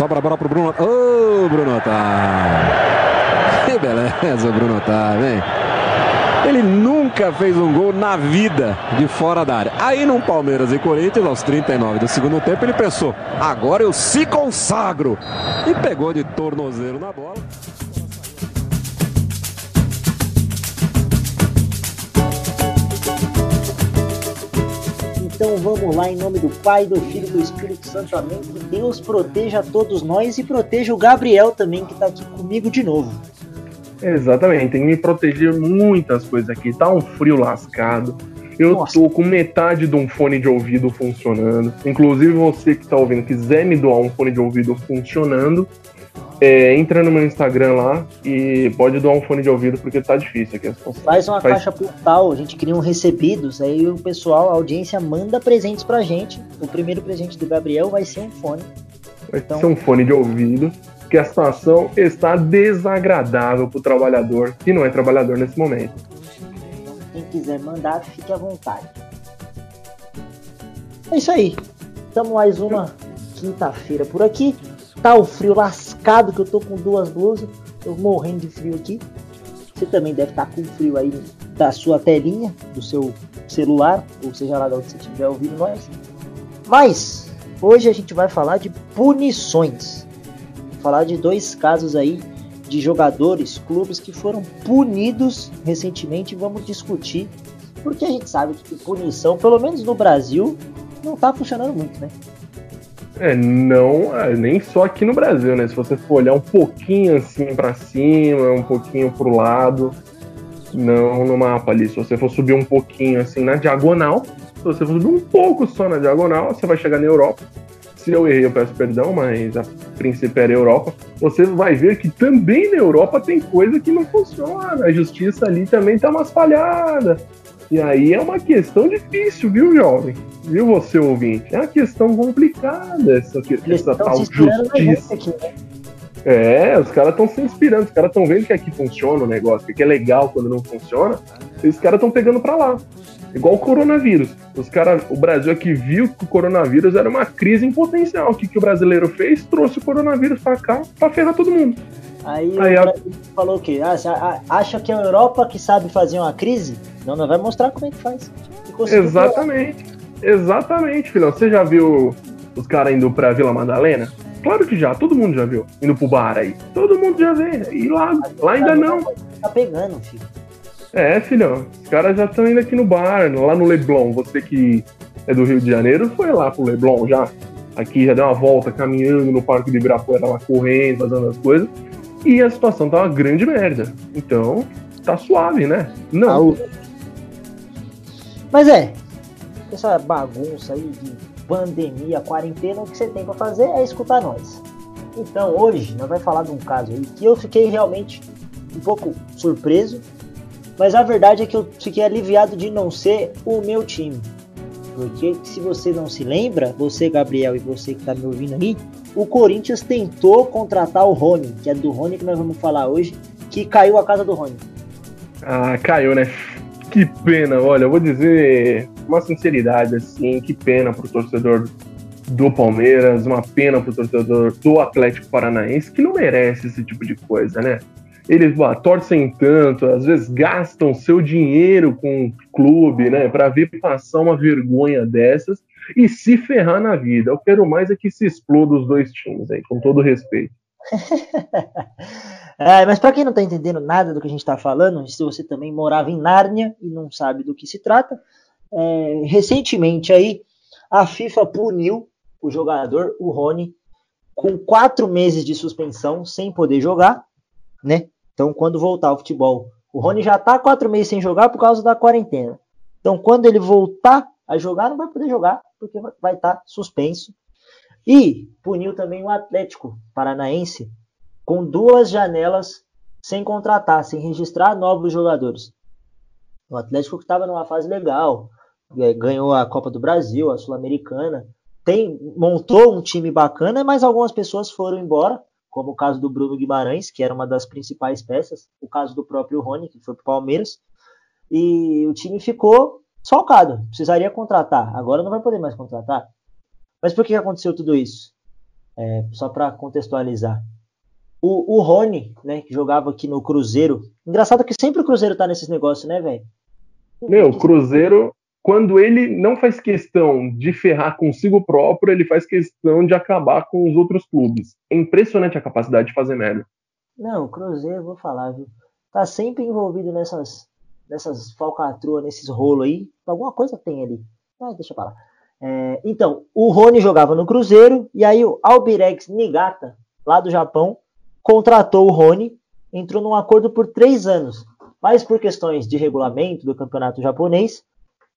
Sobra a bola pro Bruno. Ô, oh, Bruno Otávio. Que beleza, Bruno Otávio, hein? Ele nunca fez um gol na vida de fora da área. Aí no Palmeiras e Corinthians, aos 39 do segundo tempo, ele pensou: agora eu se consagro. E pegou de tornozelo na bola. Então vamos lá, em nome do Pai, do Filho e do Espírito Santo, amém. Que Deus proteja todos nós e proteja o Gabriel também, que está aqui comigo de novo. Exatamente, tem que me proteger muitas coisas aqui. Tá um frio lascado. Eu Nossa. tô com metade de um fone de ouvido funcionando. Inclusive, você que tá ouvindo, quiser me doar um fone de ouvido funcionando, é, entra no meu Instagram lá e pode doar um fone de ouvido porque tá difícil aqui. Faz uma Faz... caixa postal, a gente cria um recebidos, aí o pessoal, a audiência manda presentes pra gente. O primeiro presente do Gabriel vai ser um fone. Vai então... ser um fone de ouvido, que a situação está desagradável pro trabalhador que não é trabalhador nesse momento. Quem quiser mandar, fique à vontade. É isso aí. Estamos mais uma quinta-feira por aqui. Tá o frio lascado que eu tô com duas blusas. Tô morrendo de frio aqui. Você também deve estar tá com frio aí da sua telinha, do seu celular, ou seja lá de onde você estiver ouvindo nós. Mas hoje a gente vai falar de punições. Falar de dois casos aí de jogadores, clubes que foram punidos recentemente. Vamos discutir, porque a gente sabe que punição, pelo menos no Brasil, não tá funcionando muito, né? É, não, é, nem só aqui no Brasil, né? Se você for olhar um pouquinho assim para cima, um pouquinho pro lado, não no mapa ali. Se você for subir um pouquinho assim na diagonal, se você for subir um pouco só na diagonal, você vai chegar na Europa. Se eu errei, eu peço perdão, mas a princípio era Europa. Você vai ver que também na Europa tem coisa que não funciona. A justiça ali também tá umas falhadas. E aí é uma questão difícil, viu, jovem? Viu você, ouvinte? É uma questão complicada essa, essa tal justiça. Aqui, né? É, os caras estão se inspirando, os caras estão vendo que aqui funciona o negócio, que é legal quando não funciona, e os caras estão pegando para lá. Igual o coronavírus. Os cara, o Brasil aqui viu que o coronavírus era uma crise em potencial. O que, que o brasileiro fez? Trouxe o coronavírus para cá para ferrar todo mundo. Aí, Aí a... falou o quê? Ah, acha que a Europa que sabe fazer uma crise? Não, não vai mostrar como é que faz. Exatamente. Exatamente, filhão. Você já viu os caras indo pra Vila Madalena? Claro que já, todo mundo já viu. Indo pro bar aí. Todo mundo já vê. E lá, lá ainda não. Tá pegando, filho. É, filhão. Os caras já estão indo aqui no bar, lá no Leblon. Você que é do Rio de Janeiro, foi lá pro Leblon já. Aqui já deu uma volta caminhando no Parque de Ibirapuera lá correndo, fazendo as coisas. E a situação tá uma grande merda. Então, tá suave, né? Não. Mas é, essa bagunça aí de pandemia, quarentena, o que você tem para fazer é escutar nós. Então, hoje, nós vamos falar de um caso aí que eu fiquei realmente um pouco surpreso, mas a verdade é que eu fiquei aliviado de não ser o meu time. Porque se você não se lembra, você, Gabriel, e você que está me ouvindo aí, o Corinthians tentou contratar o Rony, que é do Rony que nós vamos falar hoje, que caiu a casa do Rony. Ah, caiu, né? Que pena, olha, eu vou dizer uma sinceridade, assim, que pena pro torcedor do Palmeiras, uma pena pro torcedor do Atlético Paranaense, que não merece esse tipo de coisa, né? Eles bah, torcem tanto, às vezes gastam seu dinheiro com o clube, né, para ver passar uma vergonha dessas e se ferrar na vida. Eu quero mais é que se exploda os dois times aí, com todo respeito. é, mas para quem não está entendendo nada do que a gente está falando, se você também morava em Nárnia e não sabe do que se trata, é, recentemente aí a FIFA puniu o jogador, o Rony, com quatro meses de suspensão sem poder jogar, né? Então, quando voltar ao futebol, o Rony já está quatro meses sem jogar por causa da quarentena. Então, quando ele voltar a jogar, não vai poder jogar porque vai estar tá suspenso. E puniu também o Atlético Paranaense com duas janelas sem contratar, sem registrar novos jogadores. O Atlético que estava numa fase legal, é, ganhou a Copa do Brasil, a Sul-Americana, tem montou um time bacana, mas algumas pessoas foram embora, como o caso do Bruno Guimarães, que era uma das principais peças, o caso do próprio Rony, que foi para o Palmeiras, e o time ficou Solcado, precisaria contratar. Agora não vai poder mais contratar. Mas por que aconteceu tudo isso? é, só para contextualizar. O, o Rony, né, que jogava aqui no Cruzeiro. Engraçado que sempre o Cruzeiro tá nesses negócios, né, velho? Meu, o Cruzeiro, quando ele não faz questão de ferrar consigo próprio, ele faz questão de acabar com os outros clubes. É impressionante a capacidade de fazer merda. Não, o Cruzeiro, vou falar, viu? Tá sempre envolvido nessas, nessas falcatruas, nesses rolos aí. Alguma coisa tem ali. Ah, deixa pra lá. É, então, o Rony jogava no Cruzeiro, e aí o Albirex Nigata, lá do Japão, contratou o Rony, entrou num acordo por três anos, mas por questões de regulamento do campeonato japonês,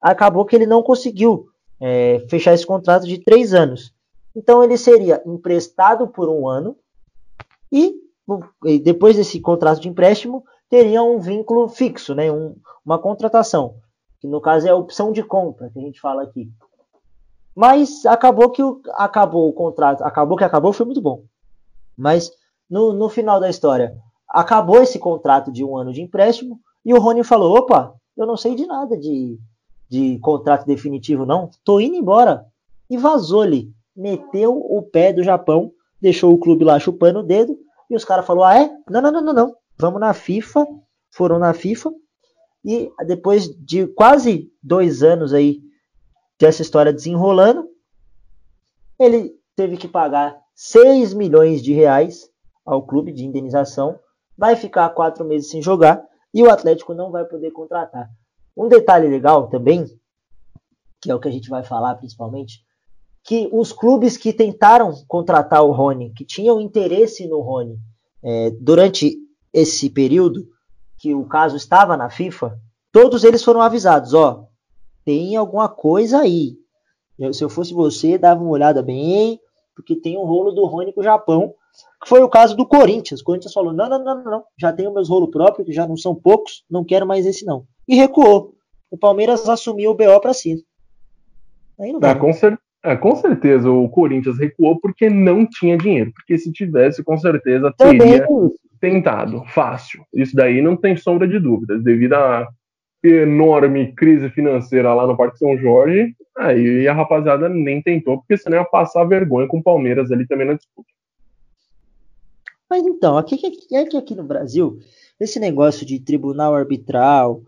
acabou que ele não conseguiu é, fechar esse contrato de três anos. Então ele seria emprestado por um ano e, e depois desse contrato de empréstimo teria um vínculo fixo, né, um, uma contratação, que no caso é a opção de compra que a gente fala aqui. Mas acabou que o, acabou o contrato, acabou que acabou foi muito bom. Mas no, no final da história, acabou esse contrato de um ano de empréstimo e o Rony falou: opa, eu não sei de nada de, de contrato definitivo, não. Tô indo embora. E vazou-lhe. Meteu o pé do Japão, deixou o clube lá chupando o dedo. E os caras falaram: ah, é? Não, não, não, não, não. Vamos na FIFA. Foram na FIFA. E depois de quase dois anos aí dessa história desenrolando, ele teve que pagar 6 milhões de reais ao clube de indenização, vai ficar quatro meses sem jogar e o Atlético não vai poder contratar. Um detalhe legal também, que é o que a gente vai falar principalmente, que os clubes que tentaram contratar o Rony, que tinham interesse no Rony, é, durante esse período que o caso estava na FIFA, todos eles foram avisados, ó, tem alguma coisa aí. Eu, se eu fosse você, dava uma olhada bem, porque tem um rolo do Rony com o Japão, que foi o caso do Corinthians. O Corinthians falou: não, não, não, não, já tenho meus rolos próprios, que já não são poucos, não quero mais esse não. E recuou. O Palmeiras assumiu o BO para si. Aí não ah, com, cer é, com, certeza o Corinthians recuou porque não tinha dinheiro. Porque se tivesse, com certeza teria tentado. Fácil. Isso daí não tem sombra de dúvidas. Devido à enorme crise financeira lá no Parque São Jorge, aí a rapaziada nem tentou, porque senão ia passar vergonha com o Palmeiras ali também na disputa. Mas então, é que aqui no Brasil, esse negócio de tribunal arbitral,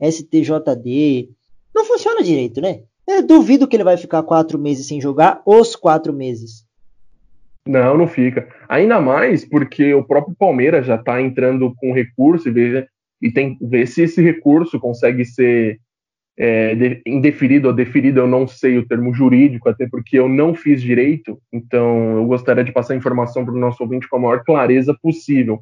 STJD, não funciona direito, né? Eu duvido que ele vai ficar quatro meses sem jogar, os quatro meses. Não, não fica. Ainda mais porque o próprio Palmeiras já está entrando com recurso e, ver, e tem ver se esse recurso consegue ser é, de, indeferido ou deferido, eu não sei o termo jurídico, até porque eu não fiz direito, então eu gostaria de passar a informação para o nosso ouvinte com a maior clareza possível.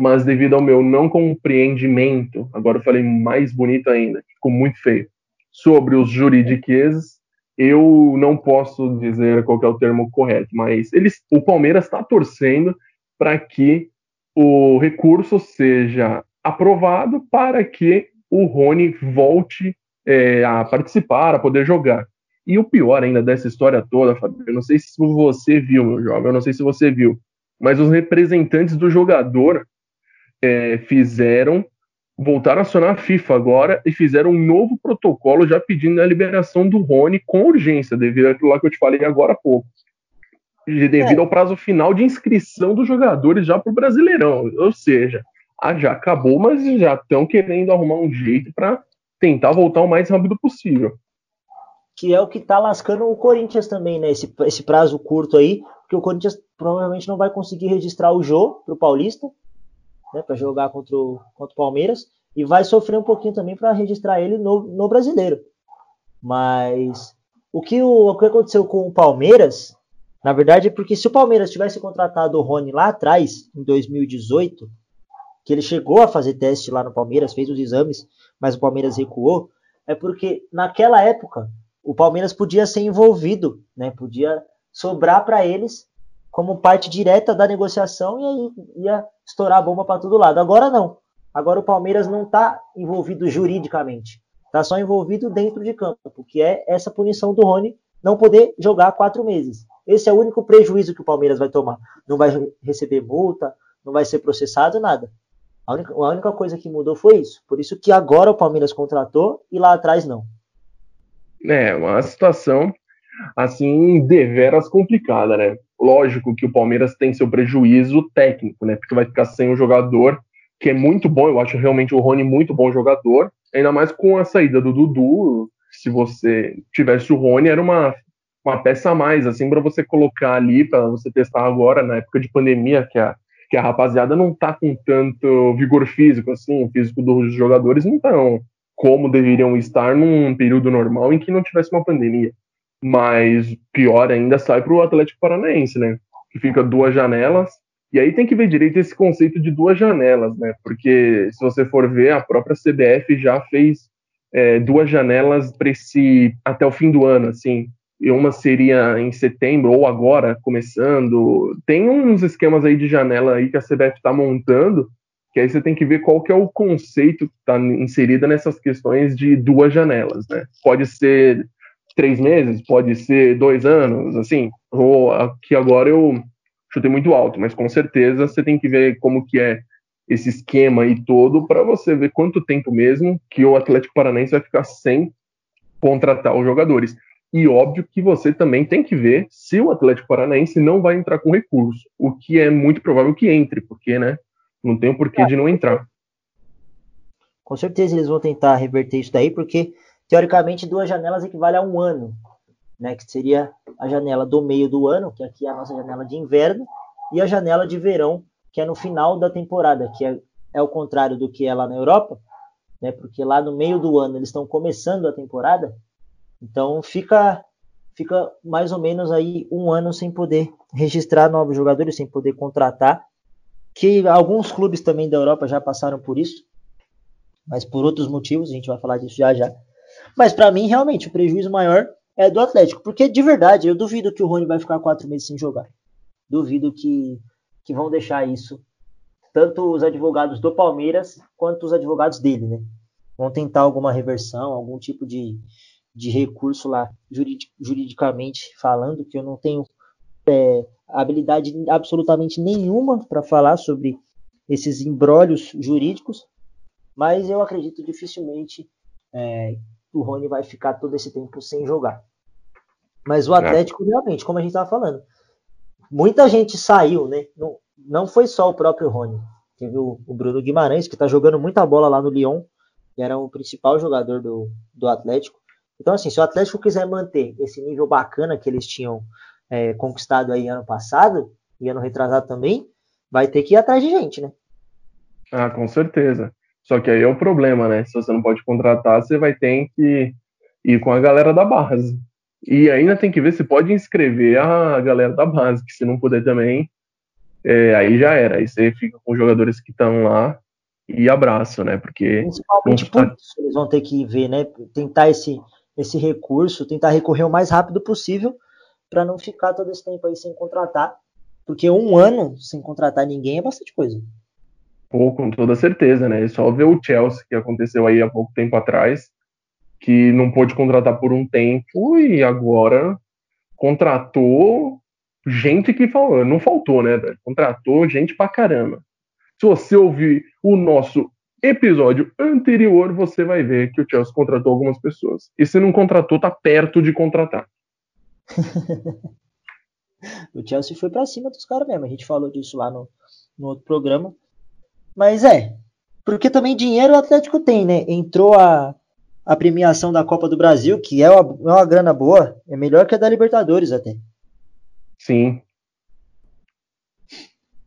Mas devido ao meu não compreendimento, agora eu falei mais bonito ainda, ficou muito feio, sobre os juridiqueses, eu não posso dizer qual é o termo correto, mas eles, o Palmeiras está torcendo para que o recurso seja aprovado para que o Rony volte é, a participar, a poder jogar. E o pior ainda dessa história toda, Fabio, eu não sei se você viu, meu jovem, eu não sei se você viu, mas os representantes do jogador é, fizeram, voltaram a acionar a FIFA agora e fizeram um novo protocolo já pedindo a liberação do Rony com urgência, devido àquilo lá que eu te falei agora há pouco. Devido é. ao prazo final de inscrição dos jogadores já para o Brasileirão. Ou seja, ah, já acabou, mas já estão querendo arrumar um jeito para tentar voltar o mais rápido possível. Que é o que tá lascando o Corinthians também, né? Esse, esse prazo curto aí, porque o Corinthians provavelmente não vai conseguir registrar o Jô pro Paulista, né? Para jogar contra o, contra o Palmeiras, e vai sofrer um pouquinho também para registrar ele no, no brasileiro. Mas o que, o, o que aconteceu com o Palmeiras, na verdade, é porque se o Palmeiras tivesse contratado o Rony lá atrás, em 2018, que ele chegou a fazer teste lá no Palmeiras, fez os exames, mas o Palmeiras recuou, é porque naquela época o Palmeiras podia ser envolvido, né? Podia sobrar para eles como parte direta da negociação e aí ia estourar a bomba para todo lado. Agora não. Agora o Palmeiras não está envolvido juridicamente. Está só envolvido dentro de campo, que é essa punição do Rony não poder jogar quatro meses. Esse é o único prejuízo que o Palmeiras vai tomar. Não vai receber multa, não vai ser processado, nada. A única, a única coisa que mudou foi isso. Por isso que agora o Palmeiras contratou e lá atrás não. É, uma situação. Assim, deveras complicada, né? Lógico que o Palmeiras tem seu prejuízo técnico, né? Porque vai ficar sem um jogador que é muito bom, eu acho realmente o Rony muito bom jogador, ainda mais com a saída do Dudu, se você tivesse o Rony, era uma, uma peça a mais, assim, para você colocar ali, para você testar agora, na época de pandemia, que a, que a rapaziada não tá com tanto vigor físico, assim, o físico dos jogadores não tão como deveriam estar num período normal em que não tivesse uma pandemia. Mas pior ainda sai para o Atlético Paranaense, né? Que fica duas janelas. E aí tem que ver direito esse conceito de duas janelas, né? Porque se você for ver, a própria CBF já fez é, duas janelas para esse até o fim do ano, assim. E uma seria em setembro ou agora, começando. Tem uns esquemas aí de janela aí que a CBF está montando que aí você tem que ver qual que é o conceito que está inserido nessas questões de duas janelas, né? Pode ser três meses, pode ser dois anos, assim, ou aqui agora eu chutei muito alto, mas com certeza você tem que ver como que é esse esquema aí todo para você ver quanto tempo mesmo que o Atlético Paranaense vai ficar sem contratar os jogadores. E óbvio que você também tem que ver se o Atlético Paranaense não vai entrar com recurso, o que é muito provável que entre, porque, né, não tem o um porquê de não entrar. Com certeza eles vão tentar reverter isso daí, porque teoricamente duas janelas equivale a um ano, né? Que seria a janela do meio do ano, que aqui é a nossa janela de inverno, e a janela de verão, que é no final da temporada, que é, é o contrário do que é lá na Europa, né? Porque lá no meio do ano eles estão começando a temporada, então fica fica mais ou menos aí um ano sem poder registrar novos jogadores, sem poder contratar que alguns clubes também da Europa já passaram por isso, mas por outros motivos, a gente vai falar disso já já. Mas para mim, realmente, o prejuízo maior é do Atlético, porque de verdade, eu duvido que o Rony vai ficar quatro meses sem jogar. Duvido que, que vão deixar isso, tanto os advogados do Palmeiras quanto os advogados dele, né? Vão tentar alguma reversão, algum tipo de, de recurso lá, juridic, juridicamente falando, que eu não tenho é, habilidade absolutamente nenhuma para falar sobre esses embrólios jurídicos, mas eu acredito dificilmente é, o Rony vai ficar todo esse tempo sem jogar. Mas o é. Atlético, realmente, como a gente estava falando, muita gente saiu, né? Não, não foi só o próprio Rony. Teve o, o Bruno Guimarães, que está jogando muita bola lá no Lyon, que era o principal jogador do, do Atlético. Então, assim, se o Atlético quiser manter esse nível bacana que eles tinham é, conquistado aí ano passado e ano retrasado também, vai ter que ir atrás de gente, né? Ah, com certeza. Só que aí é o problema, né? Se você não pode contratar, você vai ter que ir com a galera da base. E ainda tem que ver se pode inscrever a galera da base, que se não puder também, é, aí já era. Aí você fica com os jogadores que estão lá e abraço, né? Porque. Principalmente por isso, eles vão ter que ver, né? Tentar esse, esse recurso, tentar recorrer o mais rápido possível para não ficar todo esse tempo aí sem contratar, porque um ano sem contratar ninguém é bastante coisa. Pô, com toda certeza, né? É só ver o Chelsea que aconteceu aí há pouco tempo atrás, que não pôde contratar por um tempo e agora contratou gente que falou, não faltou, né? Contratou gente pra caramba. Se você ouvir o nosso episódio anterior, você vai ver que o Chelsea contratou algumas pessoas. E se não contratou, tá perto de contratar. o Chelsea foi para cima dos caras mesmo. A gente falou disso lá no, no outro programa. Mas é, porque também dinheiro o Atlético tem, né? Entrou a, a premiação da Copa do Brasil, que é uma, é uma grana boa, é melhor que a da Libertadores até. Sim.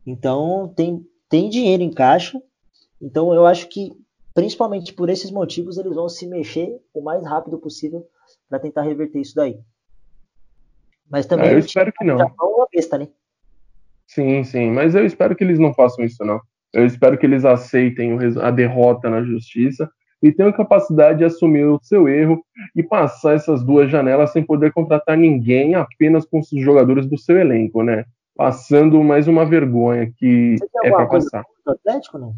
Então tem, tem dinheiro em caixa. Então eu acho que, principalmente por esses motivos, eles vão se mexer o mais rápido possível para tentar reverter isso daí. Mas também. Ah, eu espero que não. Uma besta, né? Sim, sim. Mas eu espero que eles não façam isso, não. Eu espero que eles aceitem a derrota na justiça e tenham capacidade de assumir o seu erro e passar essas duas janelas sem poder contratar ninguém, apenas com os jogadores do seu elenco, né? Passando mais uma vergonha que é para passar. Atlético, não?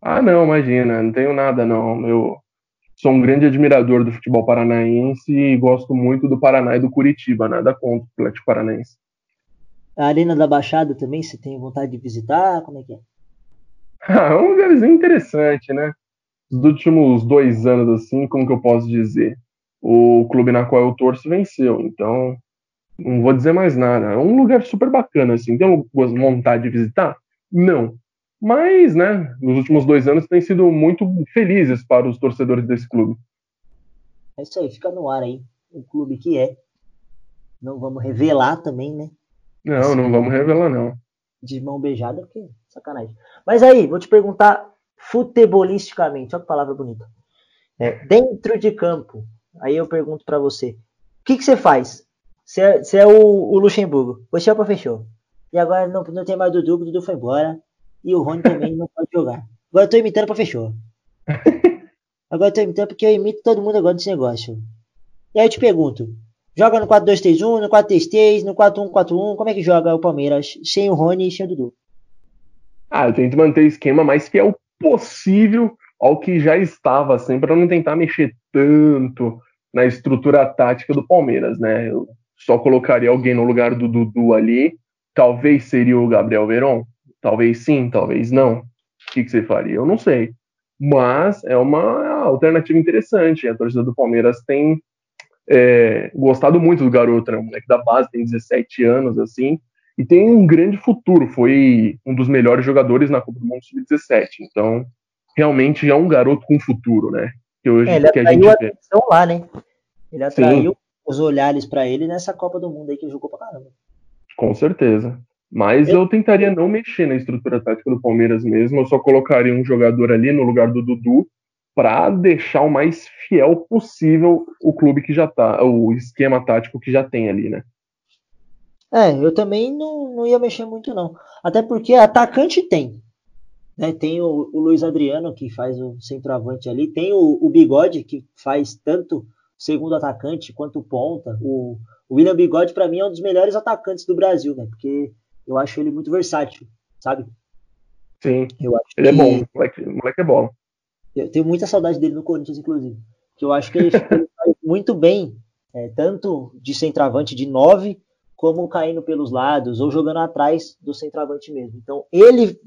Ah, não, imagina, não tenho nada, não. Eu sou um grande admirador do futebol paranaense e gosto muito do Paraná e do Curitiba, nada contra o Atlético Paranaense. A Arena da Baixada também, você tem vontade de visitar? Como é que é? Ah, é um lugarzinho interessante, né? Nos últimos dois anos, assim, como que eu posso dizer? O clube na qual eu torço venceu, então Não vou dizer mais nada. É um lugar super bacana, assim. Tem vontade de visitar? Não. Mas, né, nos últimos dois anos tem sido muito felizes para os torcedores desse clube. É isso aí, fica no ar aí. O clube que é. Não vamos revelar também, né? Não, assim, não vamos revelar, não. De mão beijada, porque sacanagem. Mas aí, vou te perguntar futebolisticamente, olha que palavra bonita. É, dentro de campo, aí eu pergunto para você, o que, que você faz? Você é, você é o, o, Luxemburgo, o Chapa fechou. E agora não, não tem mais Dudu, o Dudu foi embora. E o Rony também não pode jogar. Agora eu tô imitando pra fechou. Agora eu tô imitando porque eu imito todo mundo agora desse negócio. E aí eu te pergunto, joga no 4-2-3-1, no 4-3-3, no 4-1-4-1, como é que joga o Palmeiras sem o Rony e sem o Dudu? Ah, eu tento manter o esquema mais fiel possível ao que já estava, assim, para não tentar mexer tanto na estrutura tática do Palmeiras, né? Eu só colocaria alguém no lugar do Dudu ali. Talvez seria o Gabriel Veron. Talvez sim, talvez não. O que, que você faria? Eu não sei. Mas é uma alternativa interessante. A torcida do Palmeiras tem é, gostado muito do garoto, né? O moleque da base tem 17 anos, assim, e tem um grande futuro. Foi um dos melhores jogadores na Copa do Mundo Sub-17. Então, realmente é um garoto com futuro, né? Que hoje é, ele que a gente a atenção lá, né? Ele atraiu Sim. os olhares para ele nessa Copa do Mundo aí que ele jogou pra caramba. Com certeza. Mas eu... eu tentaria não mexer na estrutura tática do Palmeiras mesmo. Eu só colocaria um jogador ali no lugar do Dudu para deixar o mais fiel possível o clube que já tá, o esquema tático que já tem ali, né? É, eu também não, não ia mexer muito não. Até porque atacante tem. Né? Tem o, o Luiz Adriano que faz o centroavante ali, tem o, o Bigode que faz tanto segundo atacante quanto ponta. O, o William Bigode para mim é um dos melhores atacantes do Brasil, né? Porque eu acho ele muito versátil, sabe? Sim. Eu acho ele é que... é bom, moleque, moleque é bom. Eu tenho muita saudade dele no Corinthians, inclusive. Que eu acho que ele faz muito bem, é, tanto de centroavante de 9, como caindo pelos lados, ou jogando atrás do centroavante mesmo. Então, ele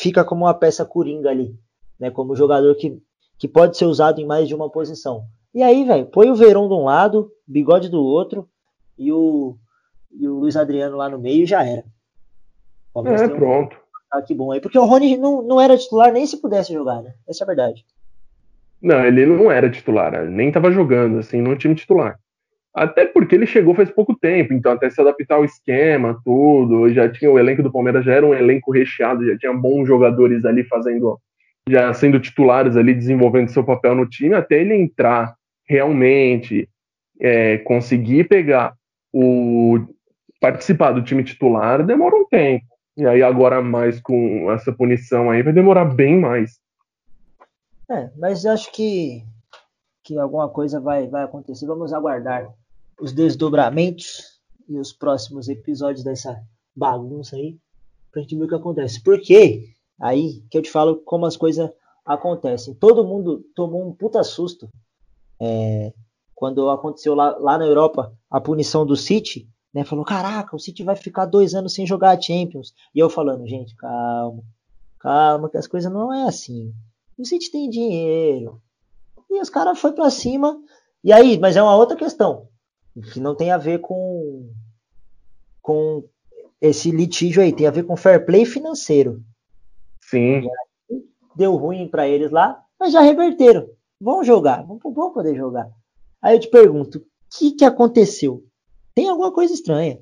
fica como uma peça coringa ali, né? Como jogador que, que pode ser usado em mais de uma posição. E aí, velho, põe o Verão de um lado, bigode do outro, e o, e o Luiz Adriano lá no meio já era. É, pronto. Ah, que bom aí. Porque o Rony não, não era titular nem se pudesse jogar, né? Essa é a verdade. Não, ele não era titular, nem estava jogando, assim, no time titular. Até porque ele chegou faz pouco tempo, então até se adaptar ao esquema, tudo, já tinha o elenco do Palmeiras, já era um elenco recheado, já tinha bons jogadores ali fazendo, já sendo titulares ali, desenvolvendo seu papel no time, até ele entrar realmente, é, conseguir pegar o participar do time titular, demora um tempo. E aí agora mais com essa punição aí vai demorar bem mais. É, mas acho que que alguma coisa vai, vai acontecer. Vamos aguardar os desdobramentos e os próximos episódios dessa bagunça aí pra gente ver o que acontece. Porque aí que eu te falo como as coisas acontecem. Todo mundo tomou um puta susto é, quando aconteceu lá, lá na Europa a punição do City né? Falou, caraca, o City vai ficar dois anos sem jogar a Champions. E eu falando, gente, calma, calma, que as coisas não é assim. O City tem dinheiro. E os caras foi para cima. E aí, mas é uma outra questão que não tem a ver com com esse litígio aí, tem a ver com fair play financeiro. Sim. Deu ruim para eles lá, mas já reverteram. Vão jogar, vão, vão poder jogar. Aí eu te pergunto, o que, que aconteceu? tem alguma coisa estranha.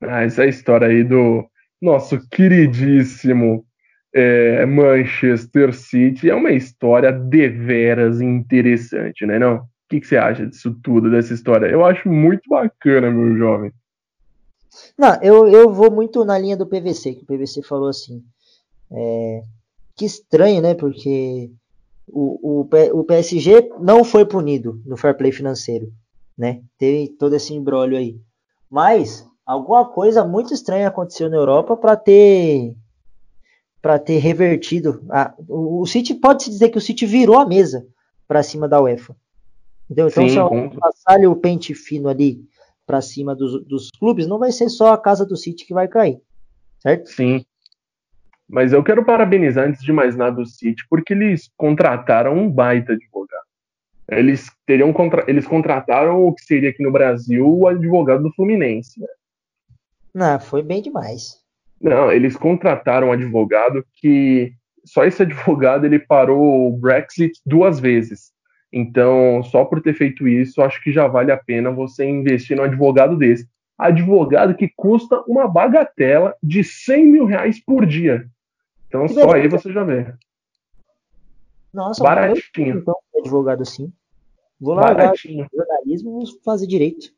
Ah, essa história aí do nosso queridíssimo é, Manchester City é uma história deveras interessante, né? Não? O que, que, você acha disso tudo, dessa história? Eu acho muito bacana, meu jovem. Não, eu, eu vou muito na linha do PVC, que o PVC falou assim. É, que estranho, né? Porque o, o, o PSG não foi punido no fair play financeiro né? Teve todo esse embrólio aí. Mas alguma coisa muito estranha aconteceu na Europa para ter para ter revertido. A, o, o City pode se dizer que o City virou a mesa para cima da UEFA. Entendeu? Então, Sim, se eu passar o pente fino ali para cima dos, dos clubes, não vai ser só a casa do City que vai cair. Certo? Sim. Mas eu quero parabenizar, antes de mais nada, o City, porque eles contrataram um baita advogado. Eles teriam contra... eles contrataram o que seria aqui no Brasil o advogado do Fluminense. Né? Não, foi bem demais. Não, eles contrataram um advogado que só esse advogado ele parou o Brexit duas vezes. Então, só por ter feito isso, acho que já vale a pena você investir no advogado desse. Advogado que custa uma bagatela de 100 mil reais por dia. Então, que só aí você já vê. Nossa, baratinho. Então, advogado assim. Vou lá Baratinho. jornalismo vou fazer direito.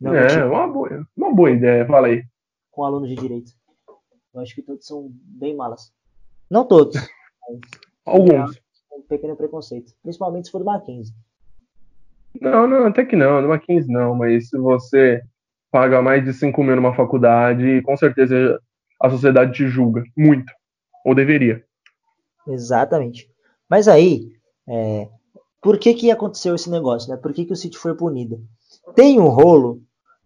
Não, é, uma boa, uma boa ideia, fala aí. Com alunos de direito. Eu acho que todos são bem malas. Não todos. Alguns. Um pequeno preconceito. Principalmente se for do Mackenzie. Não, não, até que não. Do Mackenzie não, mas se você paga mais de 5 mil numa faculdade, com certeza a sociedade te julga. Muito. Ou deveria. Exatamente. Mas aí, é, por que, que aconteceu esse negócio? Né? Por que, que o City foi punido? Tem um rolo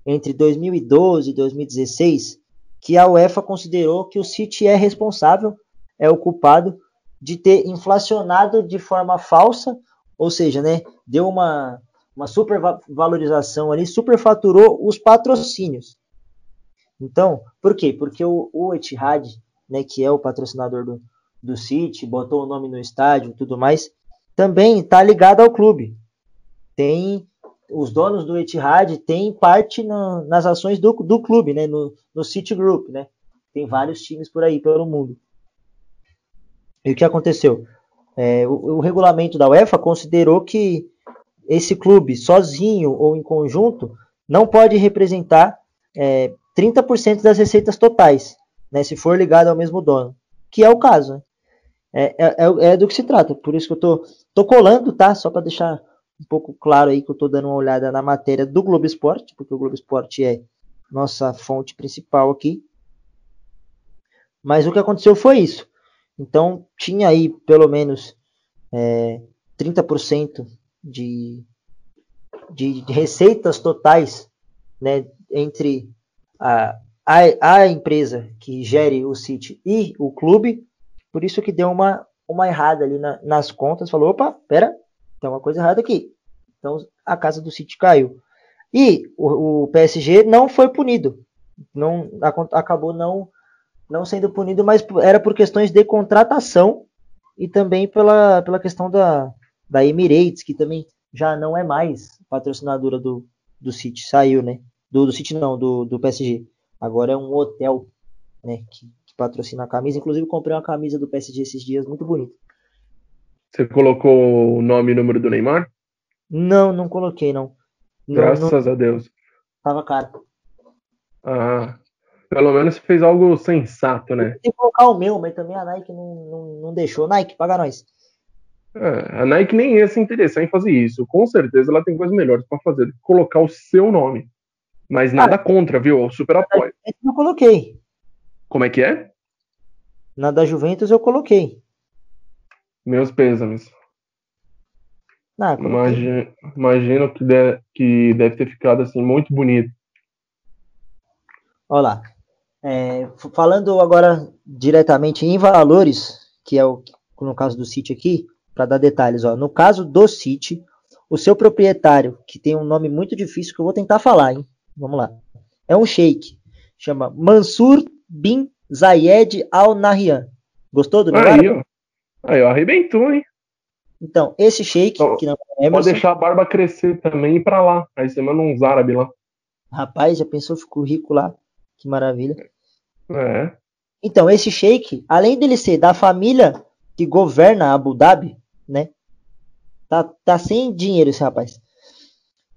entre 2012 e 2016 que a UEFA considerou que o City é responsável, é o culpado de ter inflacionado de forma falsa, ou seja, né, deu uma, uma supervalorização ali, superfaturou os patrocínios. Então, por quê? Porque o, o Etihad, né, que é o patrocinador do, do City, botou o nome no estádio tudo mais, também está ligado ao clube. Tem os donos do Etihad têm parte nas ações do, do clube, né, no, no City Group, né? Tem vários times por aí pelo mundo. E o que aconteceu? É, o, o, regulamento da UEFA considerou que esse clube, sozinho ou em conjunto, não pode representar é, 30% das receitas totais, né, se for ligado ao mesmo dono, que é o caso. Né? É, é, é, é, do que se trata. Por isso que eu tô, tô colando, tá? Só para deixar um pouco claro aí que eu tô dando uma olhada na matéria do Globo Esporte, porque o Globo Esporte é nossa fonte principal aqui. Mas o que aconteceu foi isso. Então tinha aí pelo menos é, 30% de, de, de receitas totais né, entre a, a, a empresa que gere o City e o clube por isso que deu uma, uma errada ali na, nas contas. Falou, opa, pera, tem uma coisa errada aqui. Então a casa do City caiu. E o, o PSG não foi punido. Não acabou não não sendo punido, mas era por questões de contratação e também pela, pela questão da, da Emirates, que também já não é mais patrocinadora do, do City, saiu, né? Do, do City não, do, do PSG. Agora é um hotel, né? Que, patrocina a camisa. Inclusive, comprei uma camisa do PSG esses dias, muito bonita. Você colocou o nome e número do Neymar? Não, não coloquei, não. Graças não, a Deus. Tava caro. Ah, pelo menos fez algo sensato, né? Tem que colocar o meu, mas também a Nike não, não, não deixou. Nike, paga nós. É, a Nike nem ia se interessar em fazer isso. Com certeza ela tem coisas melhores para fazer. Colocar o seu nome. Mas nada ah, contra, viu? Eu super apoio. Eu coloquei. Como é que é? Na da Juventus eu coloquei. Meus pêsames. Ah, imagino, imagino que, de, que deve ter ficado assim muito bonito. Olha lá. É, falando agora diretamente em valores, que é o no caso do City aqui, para dar detalhes. Ó, no caso do City, o seu proprietário, que tem um nome muito difícil que eu vou tentar falar, hein? Vamos lá. É um sheik, chama Mansur bin Zayed Al Nahyan. Gostou do nome? Aí, ó. Aí, ó, arrebentou, hein? Então, esse shake, que não é Emerson, Pode deixar a barba crescer também e ir pra lá. Aí você manda uns árabes lá. Rapaz, já pensou, ficou rico lá. Que maravilha. É. Então, esse shake, além dele ser da família que governa Abu Dhabi, né? Tá, tá sem dinheiro esse rapaz.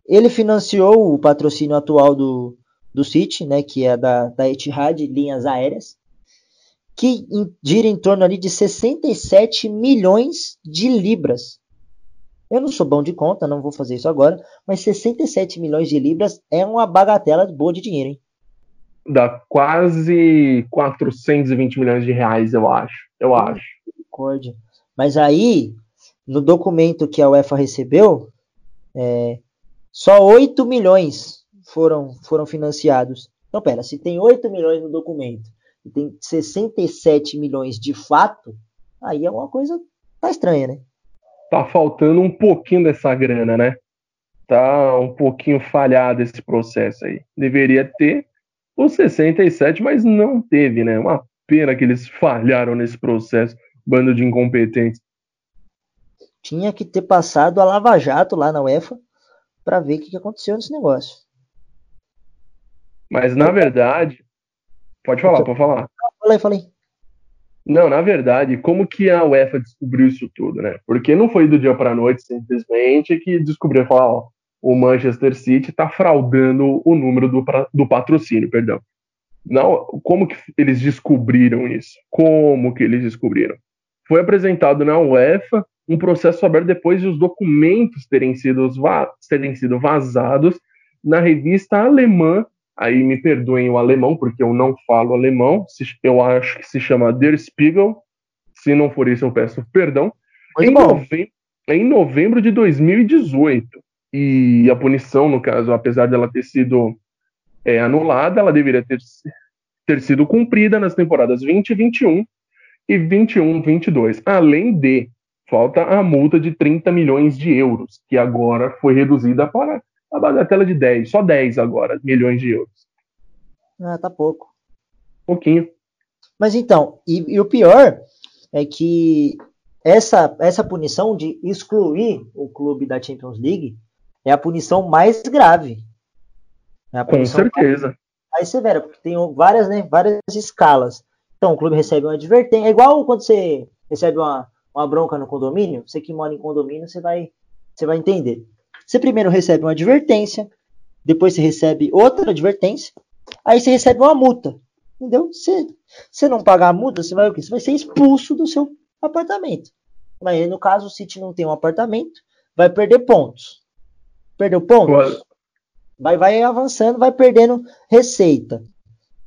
Ele financiou o patrocínio atual do, do City, né, que é da, da Etihad Linhas Aéreas, que gira em torno ali de 67 milhões de libras. Eu não sou bom de conta, não vou fazer isso agora, mas 67 milhões de libras é uma bagatela boa de dinheiro, hein? Dá quase 420 milhões de reais, eu acho. Eu acho. Concorde. Mas aí, no documento que a UEFA recebeu, é, só 8 milhões foram, foram financiados. Então, pera, se tem 8 milhões no documento e tem 67 milhões de fato, aí é uma coisa tá estranha, né? tá faltando um pouquinho dessa grana, né? Tá um pouquinho falhado esse processo aí. Deveria ter os 67, mas não teve, né? Uma pena que eles falharam nesse processo, bando de incompetentes. Tinha que ter passado a Lava Jato lá na UEFA para ver o que aconteceu nesse negócio. Mas na verdade, pode falar, pode falar. Falei, falei. Não, na verdade, como que a UEFA descobriu isso tudo, né? Porque não foi do dia para noite simplesmente que descobriu, falar, ó, o Manchester City está fraudando o número do, do patrocínio, perdão. Não, como que eles descobriram isso? Como que eles descobriram? Foi apresentado na UEFA um processo aberto depois de os documentos terem sido, terem sido vazados na revista alemã aí me perdoem o alemão, porque eu não falo alemão, eu acho que se chama Der Spiegel, se não for isso eu peço perdão, em novembro, em novembro, de 2018. E a punição, no caso, apesar dela ter sido é, anulada, ela deveria ter, ter sido cumprida nas temporadas 20 e 21 e 21 22. Além de, falta a multa de 30 milhões de euros, que agora foi reduzida para a bagatela de 10, só 10 agora, milhões de euros. Ah, tá pouco. Pouquinho. Mas então, e, e o pior é que essa, essa punição de excluir o clube da Champions League é a punição mais grave. É Com certeza. Mais, mais severa, porque tem várias, né, várias escalas. Então, o clube recebe uma advertência. É igual quando você recebe uma, uma bronca no condomínio. Você que mora em condomínio, você vai, você vai entender. Você primeiro recebe uma advertência, depois você recebe outra advertência, aí você recebe uma multa. Entendeu? Se você não pagar a multa, você vai o quê? Você vai ser expulso do seu apartamento. Mas no caso, o City não tem um apartamento, vai perder pontos. Perdeu pontos? Vai, vai avançando, vai perdendo receita.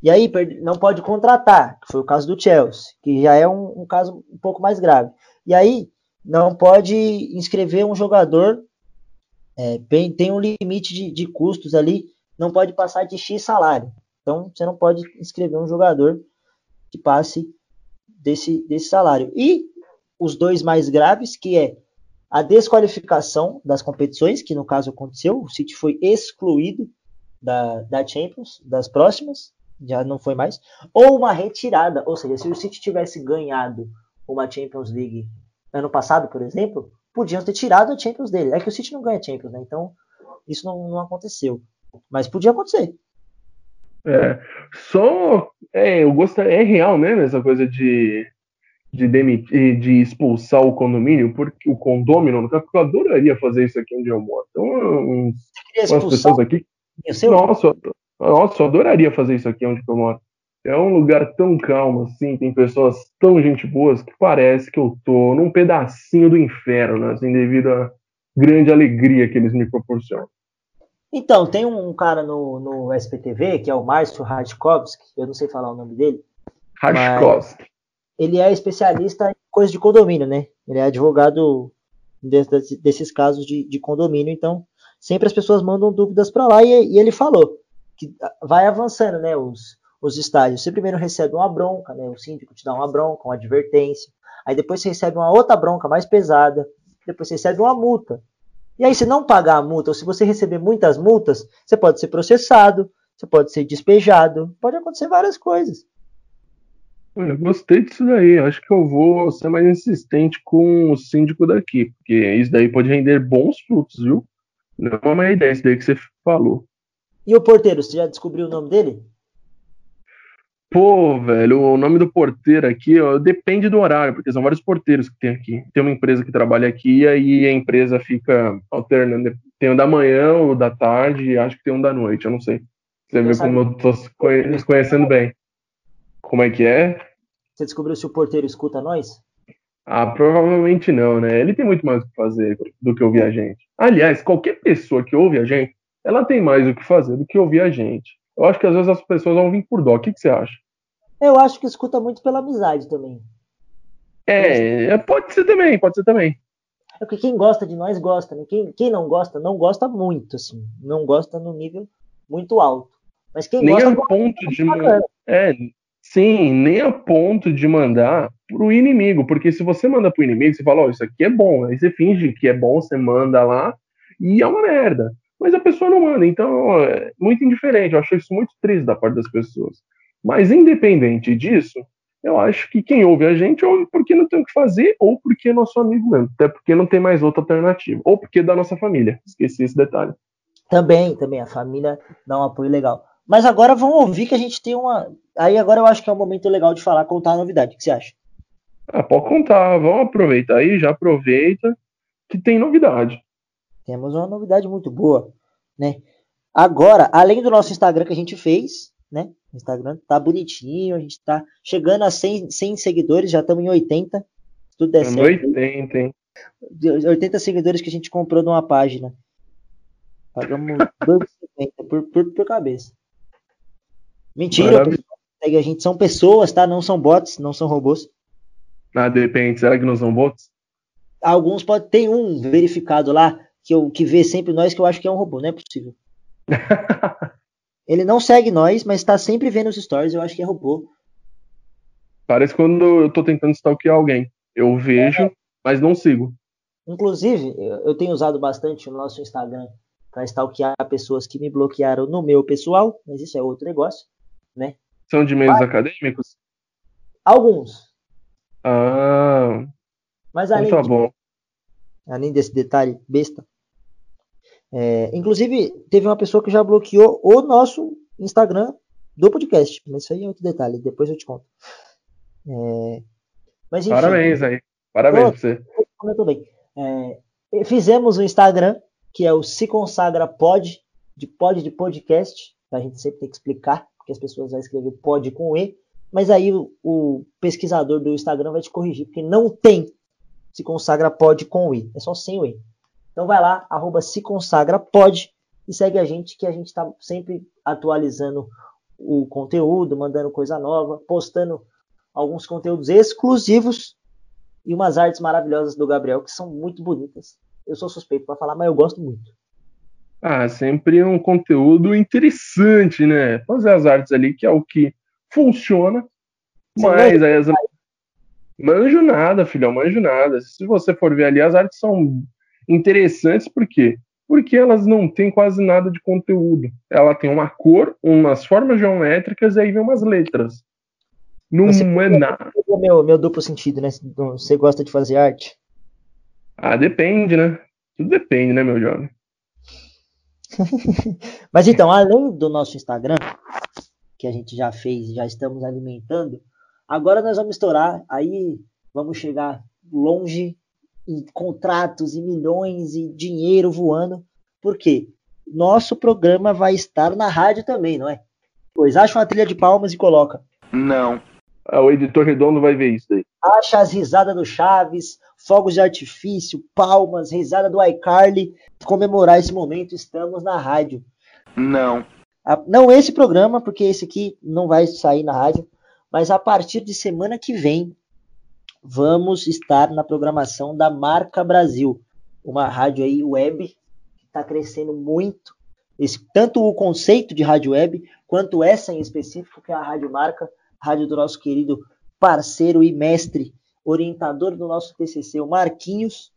E aí não pode contratar, que foi o caso do Chelsea, que já é um, um caso um pouco mais grave. E aí não pode inscrever um jogador é, tem, tem um limite de, de custos ali, não pode passar de X salário. Então você não pode inscrever um jogador que passe desse, desse salário. E os dois mais graves, que é a desqualificação das competições, que no caso aconteceu, o City foi excluído da, da Champions, das próximas, já não foi mais, ou uma retirada, ou seja, se o City tivesse ganhado uma Champions League ano passado, por exemplo, podiam ter tirado a Champions dele. É que o City não ganha Champions, né? Então isso não, não aconteceu. Mas podia acontecer. É, só é, eu gostaria, é real, né, essa coisa de de demitir, de expulsar o condomínio, porque o condômino, no caso, eu adoraria fazer isso aqui onde eu moro. Então, uns, umas pessoas aqui. Nossa, nossa, eu adoraria fazer isso aqui onde eu moro. É um lugar tão calmo assim, tem pessoas tão gente boas que parece que eu tô num pedacinho do inferno, assim, devido à grande alegria que eles me proporcionam. Então, tem um cara no, no SPTV, que é o Márcio Radkovski, eu não sei falar o nome dele. Radkovski. Ele é especialista em coisas de condomínio, né? Ele é advogado desses, casos de, de, condomínio, então sempre as pessoas mandam dúvidas para lá e, e ele falou que vai avançando, né? Os, os estágios. Você primeiro recebe uma bronca, né? O síndico te dá uma bronca, uma advertência. Aí depois você recebe uma outra bronca mais pesada. Depois você recebe uma multa. E aí, se não pagar a multa, ou se você receber muitas multas, você pode ser processado, você pode ser despejado, pode acontecer várias coisas. Olha, gostei disso daí. Acho que eu vou ser mais insistente com o síndico daqui, porque isso daí pode render bons frutos, viu? Não é uma ideia isso daí que você falou. E o porteiro, você já descobriu o nome dele? Pô, velho, o nome do porteiro aqui ó, depende do horário, porque são vários porteiros que tem aqui. Tem uma empresa que trabalha aqui e aí a empresa fica alternando. Tem um da manhã, ou da tarde, e acho que tem um da noite, eu não sei. Você vê como eu tô conhecendo bem. Como é que é? Você descobriu se o porteiro escuta nós? Ah, provavelmente não, né? Ele tem muito mais o que fazer do que ouvir a gente. Aliás, qualquer pessoa que ouve a gente, ela tem mais o que fazer do que ouvir a gente. Eu acho que às vezes as pessoas vão vir por dó. O que, que você acha? Eu acho que escuta muito pela amizade também. É, é, pode ser também, pode ser também. É porque quem gosta de nós gosta, né? Quem, quem não gosta, não gosta muito, assim. Não gosta no nível muito alto. Mas quem nem gosta. a ponto de. É, sim, nem a ponto de mandar pro inimigo, porque se você manda pro inimigo, você fala, ó, oh, isso aqui é bom, aí você finge que é bom, você manda lá, e é uma merda. Mas a pessoa não manda, então é muito indiferente, eu acho isso muito triste da parte das pessoas. Mas independente disso, eu acho que quem ouve a gente ouve porque não tem o que fazer, ou porque é nosso amigo mesmo, até porque não tem mais outra alternativa, ou porque é da nossa família, esqueci esse detalhe. Também, também, a família dá um apoio legal. Mas agora vamos ouvir que a gente tem uma. Aí agora eu acho que é um momento legal de falar, contar a novidade. O que você acha? Ah, pode contar, vamos aproveitar aí, já aproveita que tem novidade. Temos uma novidade muito boa, né? Agora, além do nosso Instagram que a gente fez, né? O Instagram tá bonitinho, a gente tá chegando a 100, 100 seguidores, já estamos em 80. Tudo der certo. 80, hein? 80 seguidores que a gente comprou numa página. Pagamos 2,50 por, por, por cabeça. Mentira, segue a gente. São pessoas, tá? Não são bots, não são robôs. Ah, depende. Será que não são bots? Alguns podem. Tem um verificado lá que, eu, que vê sempre nós que eu acho que é um robô, não é possível. Ele não segue nós, mas está sempre vendo os stories, eu acho que é robô. Parece quando eu tô tentando stalkear alguém. Eu vejo, é. mas não sigo. Inclusive, eu tenho usado bastante o nosso Instagram para stalkear pessoas que me bloquearam no meu pessoal, mas isso é outro negócio, né? São de meios acadêmicos? Alguns. Ah. Mas além, então tá bom. além desse detalhe besta, é, inclusive teve uma pessoa que já bloqueou o nosso Instagram do podcast, mas isso aí é outro detalhe, depois eu te conto. É, mas, enfim, Parabéns aí, parabéns pra você. Muito bem. É, fizemos o Instagram que é o Se Consagra Pod, de pod de podcast. A gente sempre tem que explicar, porque as pessoas vão escrever pod com E. Mas aí o, o pesquisador do Instagram vai te corrigir, porque não tem Se Consagra Pod com E. É só sem o E. Então vai lá, arroba Se Consagra Pod e segue a gente, que a gente está sempre atualizando o conteúdo, mandando coisa nova, postando alguns conteúdos exclusivos e umas artes maravilhosas do Gabriel que são muito bonitas eu sou suspeito para falar, mas eu gosto muito. Ah, sempre um conteúdo interessante, né? Fazer as artes ali, que é o que funciona. Mas aí as... Manjo nada, filhão, manjo nada. Se você for ver ali, as artes são interessantes, por quê? Porque elas não têm quase nada de conteúdo. Ela tem uma cor, umas formas geométricas e aí vem umas letras. Não você é nada. Meu, meu duplo sentido, né? Você gosta de fazer arte? Ah, depende, né? Tudo depende, né, meu jovem? Mas então, além do nosso Instagram, que a gente já fez, já estamos alimentando, agora nós vamos estourar, aí vamos chegar longe em contratos e milhões e dinheiro voando. Por quê? Nosso programa vai estar na rádio também, não é? Pois acha uma trilha de palmas e coloca. Não. Ah, o editor redondo vai ver isso aí. Acha as risadas do Chaves, fogos de artifício, palmas, risada do iCarly. Comemorar esse momento, estamos na rádio. Não. A, não esse programa, porque esse aqui não vai sair na rádio, mas a partir de semana que vem vamos estar na programação da Marca Brasil, uma rádio aí web que está crescendo muito. Esse, tanto o conceito de rádio web quanto essa em específico, que é a Rádio Marca, rádio do nosso querido parceiro e mestre, orientador do nosso TCC, o Marquinhos,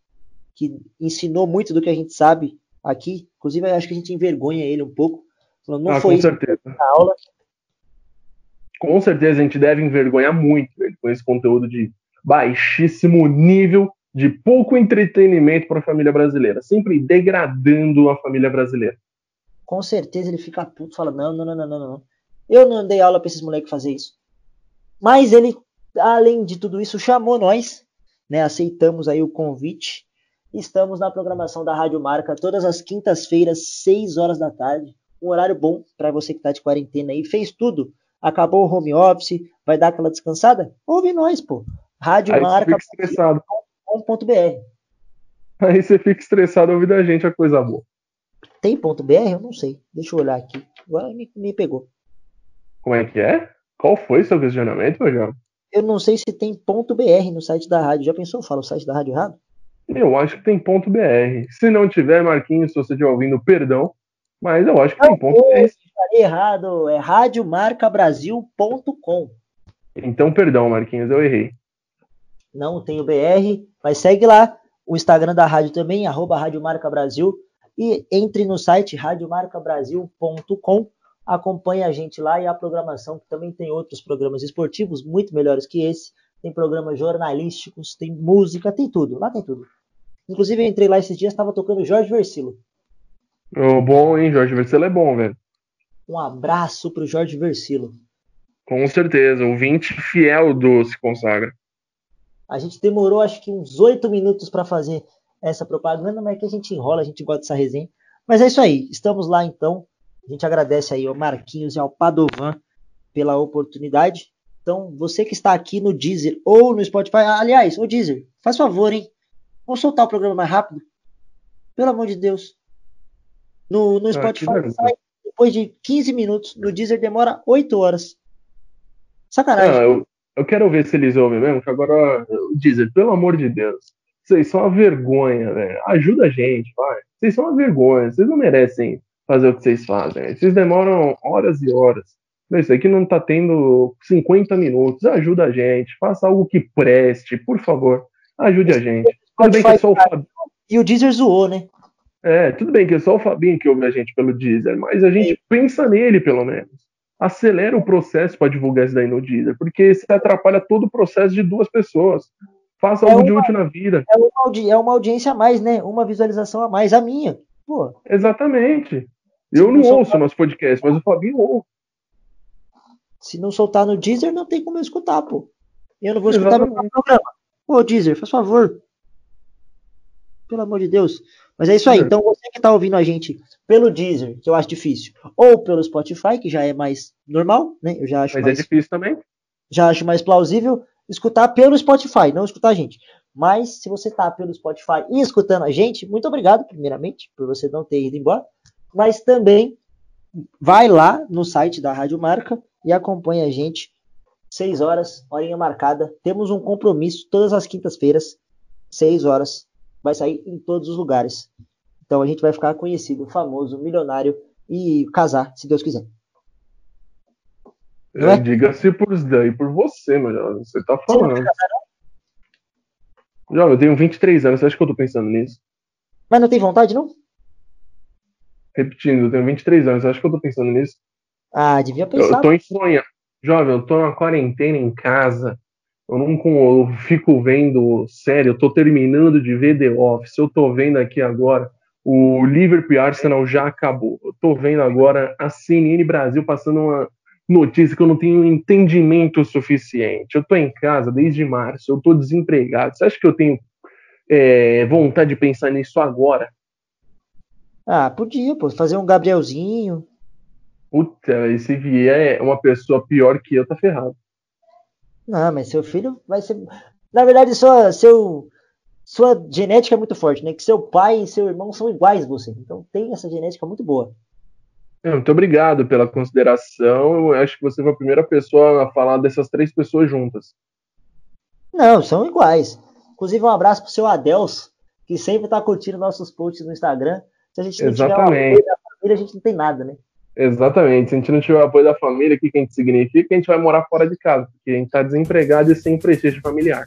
que ensinou muito do que a gente sabe aqui. Inclusive, acho que a gente envergonha ele um pouco. Não ah, foi com certeza. aula. Com certeza a gente deve envergonhar muito ele com esse conteúdo de baixíssimo nível, de pouco entretenimento para a família brasileira, sempre degradando a família brasileira. Com certeza ele fica puto, fala: não, não, não, não, não, não. Eu não dei aula para esses moleques fazer isso. Mas ele, além de tudo isso, chamou nós, né? Aceitamos aí o convite. Estamos na programação da Rádio Marca todas as quintas-feiras, 6 horas da tarde. Um horário bom para você que está de quarentena aí. Fez tudo. Acabou o home office, vai dar aquela descansada? Ouve nós, pô. Rádio aí Marca. Aí você fica estressado ouvindo a gente, a coisa boa. Tem ponto .br? Eu não sei. Deixa eu olhar aqui. Agora me, me pegou. Como é que é? Qual foi seu questionamento, jovem? Eu não sei se tem ponto .br no site da rádio. Já pensou? Fala o site da rádio errado? Eu acho que tem ponto .br. Se não tiver, Marquinhos, se você estiver ouvindo, perdão. Mas eu acho que não, tem ponto .br. Falei errado. É radiomarcabrasil.com. Então, perdão, Marquinhos, eu errei. não tem o BR, mas segue lá o Instagram da rádio também, arroba Rádio Marca Brasil, e entre no site radiomarcabrasil.com, acompanhe a gente lá e a programação, que também tem outros programas esportivos muito melhores que esse, tem programas jornalísticos, tem música, tem tudo, lá tem tudo. Inclusive, eu entrei lá esses dias, estava tocando Jorge Versilo. Oh, bom, hein? Jorge Versilo é bom, velho. Um abraço pro Jorge Versilo. Com certeza, o 20 fiel do Se Consagra. A gente demorou acho que uns oito minutos para fazer essa propaganda, mas é que a gente enrola, a gente gosta dessa resenha. Mas é isso aí, estamos lá então. A gente agradece aí ao Marquinhos e ao Padovan pela oportunidade. Então, você que está aqui no Deezer ou no Spotify, aliás, o Deezer, faz favor, hein? Vamos soltar o programa mais rápido? Pelo amor de Deus. No, no ah, Spotify ah, sai depois de 15 minutos, no Deezer demora 8 horas. Sacanagem. Não, eu, eu quero ver se eles ouvem mesmo, que agora, Deezer, pelo amor de Deus, vocês são uma vergonha, velho. Ajuda a gente, vai. Vocês são uma vergonha, vocês não merecem fazer o que vocês fazem. Vocês demoram horas e horas. Isso aqui não tá tendo 50 minutos. Ajuda a gente, faça algo que preste, por favor. Ajude a gente. Tudo bem que é só o Fabinho. E o Deezer zoou, né? É, tudo bem que é só o Fabinho que ouve a gente pelo Deezer, mas a gente pensa nele, pelo menos acelera o processo para divulgar isso daí no Deezer, porque isso atrapalha todo o processo de duas pessoas. Faça é algo uma, de útil na vida. É uma, é uma audiência a mais, né? Uma visualização a mais, a minha. Pô. Exatamente. Eu não, não ouço soltar... nosso podcast, mas o Fabinho ouve. Se não soltar no Deezer, não tem como eu escutar, pô. Eu não vou escutar Exatamente. meu programa. Ô, Deezer, faz favor. Pelo amor de Deus. Mas é isso aí. É. Então, você que está ouvindo a gente pelo Deezer, que eu acho difícil, ou pelo Spotify, que já é mais normal, né? Eu já acho Mas mais, é difícil também. Já acho mais plausível escutar pelo Spotify, não escutar a gente. Mas se você está pelo Spotify e escutando a gente, muito obrigado, primeiramente, por você não ter ido embora. Mas também vai lá no site da Rádio Marca e acompanha a gente. 6 horas, horinha marcada. Temos um compromisso todas as quintas-feiras, 6 horas. Vai sair em todos os lugares. Então a gente vai ficar conhecido, famoso, milionário e casar, se Deus quiser. É, é? Diga-se por daí por você, meu jovem. Você tá falando. Você Jovem, eu tenho 23 anos, você acha que eu tô pensando nisso? Mas não tem vontade, não? Repetindo, eu tenho 23 anos, acha que eu tô pensando nisso? Ah, devia pensar. Eu, eu tô em sonha. Jovem, eu tô na quarentena em casa. Eu não eu fico vendo sério, eu tô terminando de ver The Office, eu tô vendo aqui agora o Liverpool e Arsenal já acabou. Eu tô vendo agora a CNN Brasil passando uma notícia que eu não tenho entendimento suficiente. Eu tô em casa desde março, eu tô desempregado. Você acha que eu tenho é, vontade de pensar nisso agora? Ah, podia, pô, fazer um Gabrielzinho. Puta, e se vier uma pessoa pior que eu, tá ferrado. Não, mas seu filho vai ser. Na verdade, só seu sua genética é muito forte, né? Que seu pai e seu irmão são iguais você. Então tem essa genética muito boa. Muito obrigado pela consideração. Eu acho que você foi a primeira pessoa a falar dessas três pessoas juntas. Não, são iguais. Inclusive, um abraço pro seu Adelso, que sempre está curtindo nossos posts no Instagram. Se a gente não Exatamente. tiver o apoio da família, a gente não tem nada, né? Exatamente. Se a gente não tiver o apoio da família, o que, que a gente significa? A gente vai morar fora de casa, porque a gente está desempregado e sem prestígio familiar.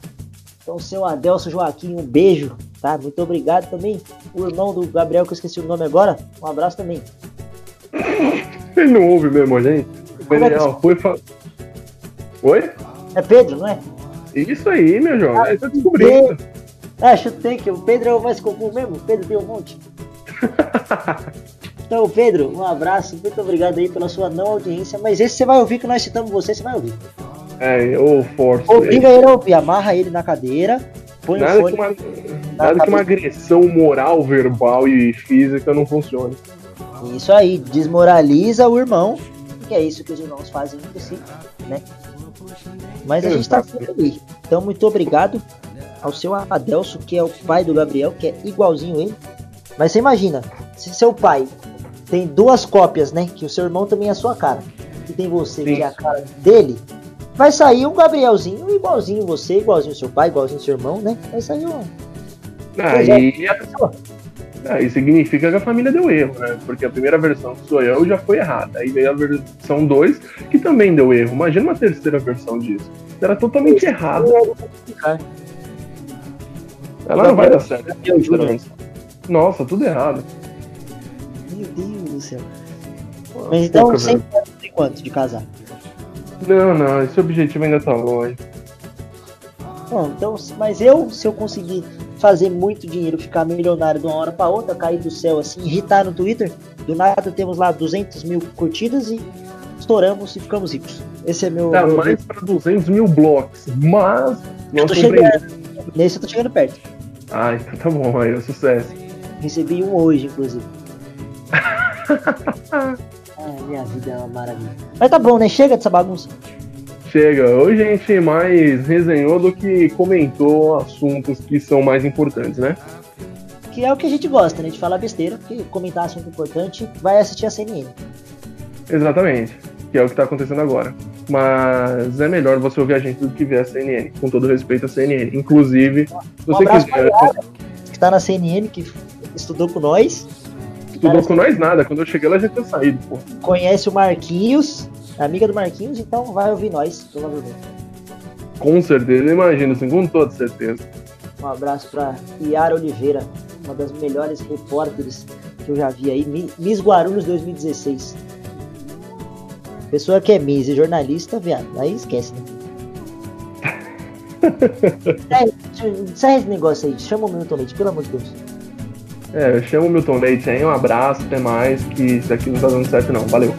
Então, seu Adelso Joaquim, um beijo, tá? Muito obrigado também. O irmão do Gabriel, que eu esqueci o nome agora, um abraço também. Ele não ouve mesmo, gente. O Daniel é foi. Fa... Oi? É Pedro, não é? Isso aí, meu jovem. Ah, tá descobrindo. Ah, chutei que o Pedro é o mais comum mesmo. O Pedro tem um monte. então, Pedro, um abraço. Muito obrigado aí pela sua não audiência. Mas esse você vai ouvir que nós citamos você, você vai ouvir. É, ou força. Obriga ele a ouvir, amarra ele na cadeira, põe nada o fone. Que uma, nada que uma agressão moral, verbal e física não funcione. Isso aí, desmoraliza o irmão, que é isso que os irmãos fazem entre si, né? Mas a gente tá sempre ali. Então, muito obrigado ao seu Adelso, que é o pai do Gabriel, que é igualzinho ele. Mas você imagina, se seu pai tem duas cópias, né? Que o seu irmão também é a sua cara. E tem você, Sim. que é a cara dele vai sair um Gabrielzinho igualzinho você, igualzinho seu pai, igualzinho seu irmão, né? Vai sair um. Aí, aí significa que a família deu erro, né? Porque a primeira versão que sou eu já foi errada. Aí veio a versão 2, que também deu erro. Imagina uma terceira versão disso. Era totalmente errado. Ela não vai dar certo. Nossa, tudo errado. Meu Deus do céu. Mas então, Pouca, sempre tem quanto de casar? Não, não, esse objetivo ainda tá longe. Bom, então, mas eu, se eu conseguir fazer muito dinheiro, ficar milionário de uma hora para outra, cair do céu assim, irritar no Twitter, do nada temos lá 200 mil curtidas e estouramos e ficamos ricos. Esse é meu. Tá meu... mais para 200 mil blocos, mas. Eu tô chegando. Nesse eu tô chegando perto. Ah, então tá bom, aí é sucesso. Recebi um hoje, inclusive. Ai, minha vida é uma maravilha. Mas tá bom, né? Chega dessa bagunça. Chega. Hoje a gente mais resenhou do que comentou assuntos que são mais importantes, né? Que é o que a gente gosta, né? De falar besteira, porque comentar assunto importante vai assistir a CNN. Exatamente. Que é o que tá acontecendo agora. Mas é melhor você ouvir a gente do que ver a CNN, com todo respeito à CNN. Inclusive, se você um quiser. Que tá na CNN, que estudou com nós. Estudou com nós nada, quando eu cheguei ela já tinha saído, pô. Conhece o Marquinhos, amiga do Marquinhos, então vai ouvir nós, provavelmente. Com certeza, imagino, assim, com toda certeza. Um abraço pra Yara Oliveira, uma das melhores repórteres que eu já vi aí, Miss Guarulhos 2016. Pessoa que é Miss e jornalista, viado, aí esquece, né? é, sai esse negócio aí, chama o Milton Leite, pelo amor de Deus. É, eu chamo o Milton Leite aí, um abraço, até mais, que isso aqui não tá dando certo não. Valeu.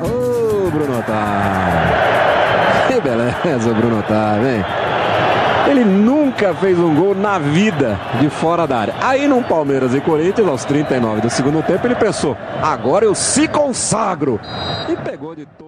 Ô, Bruno Otávio. Que beleza, Bruno Otávio, hein? Ele nunca fez um gol na vida de fora da área. Aí no Palmeiras e Corinthians, aos 39 do segundo tempo, ele pensou: agora eu se consagro. E pegou de todo.